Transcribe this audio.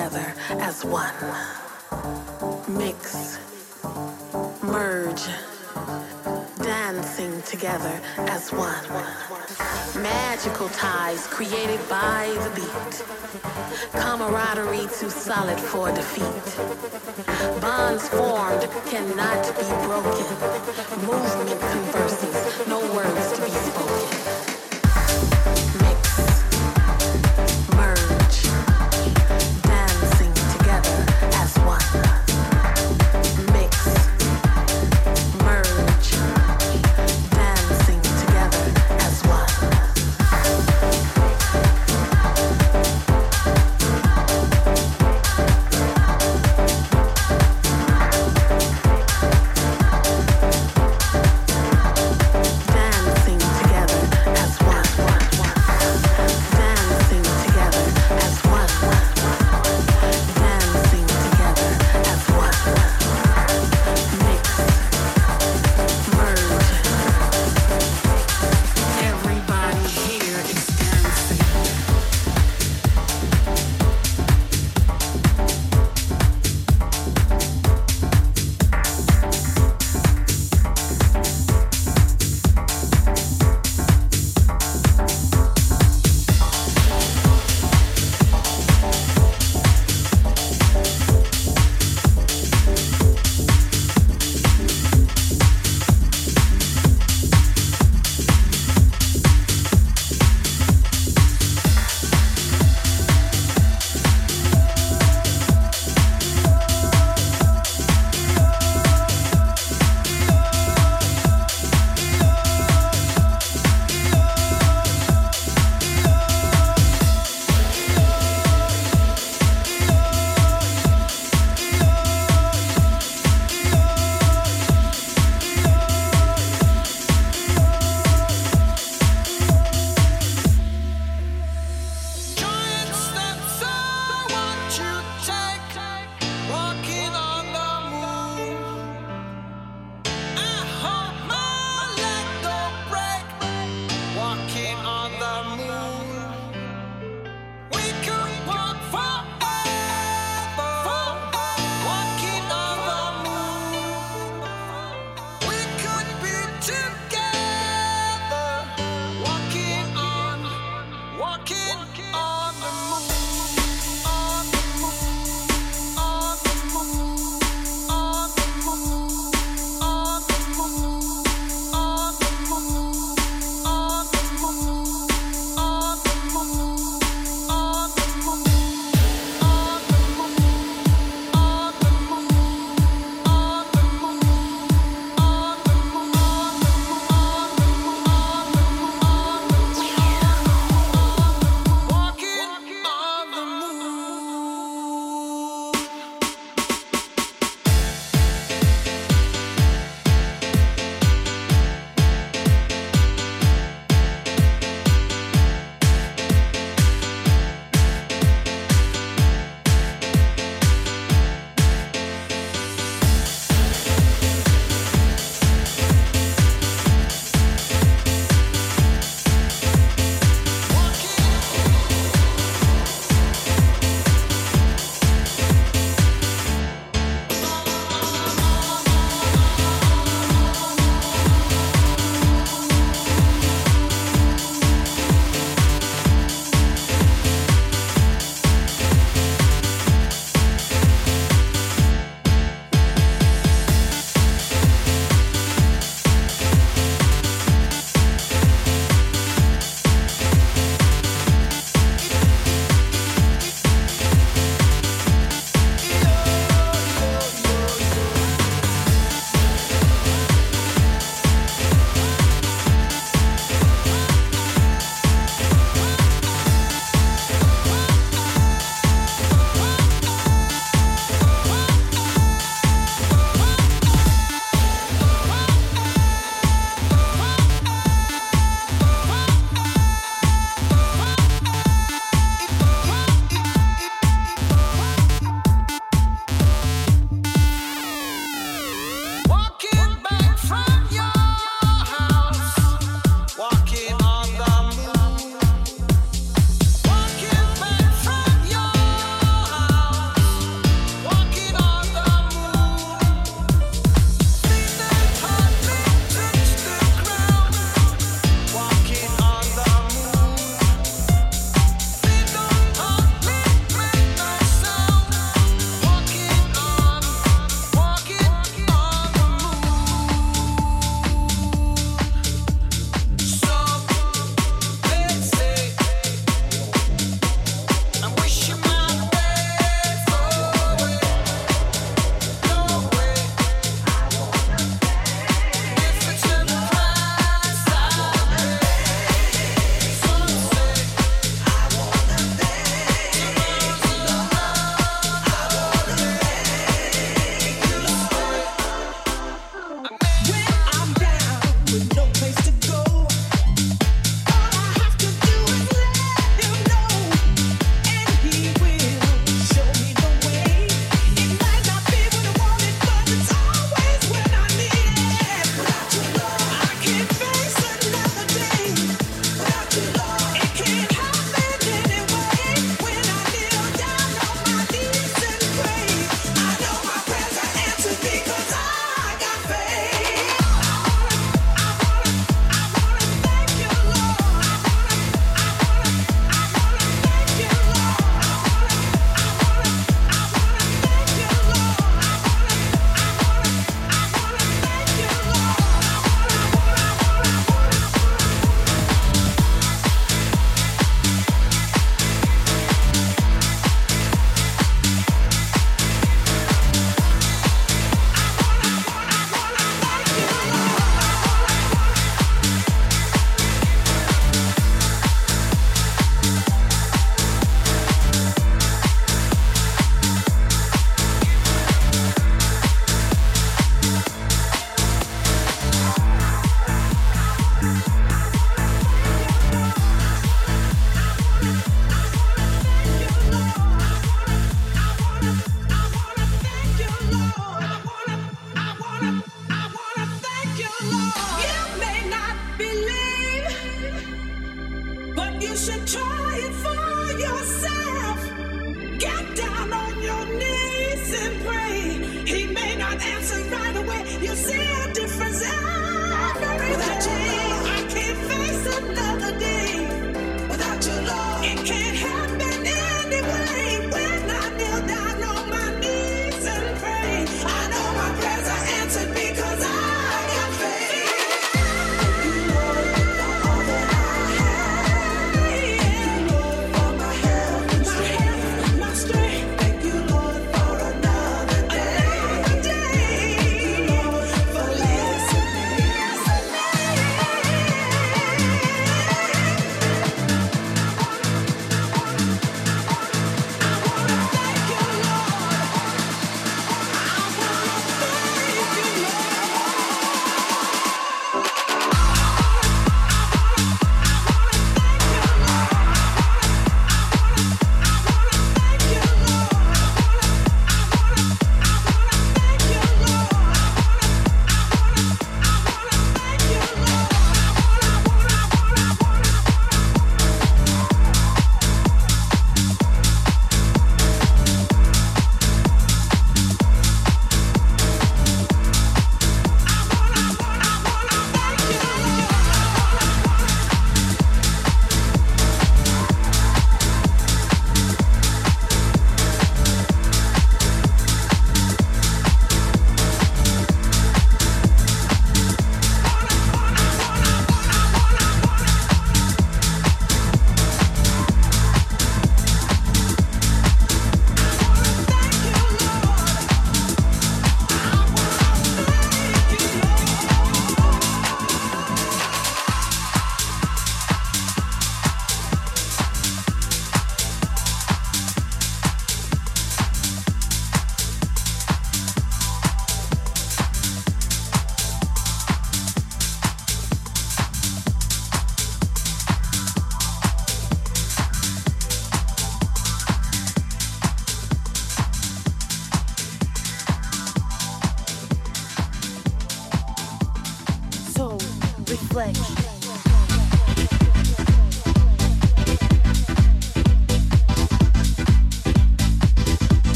together as one. Mix, merge, dancing together as one. Magical ties created by the beat. Camaraderie too solid for defeat. Bonds formed cannot be broken. Movement converses, no words to be spoken.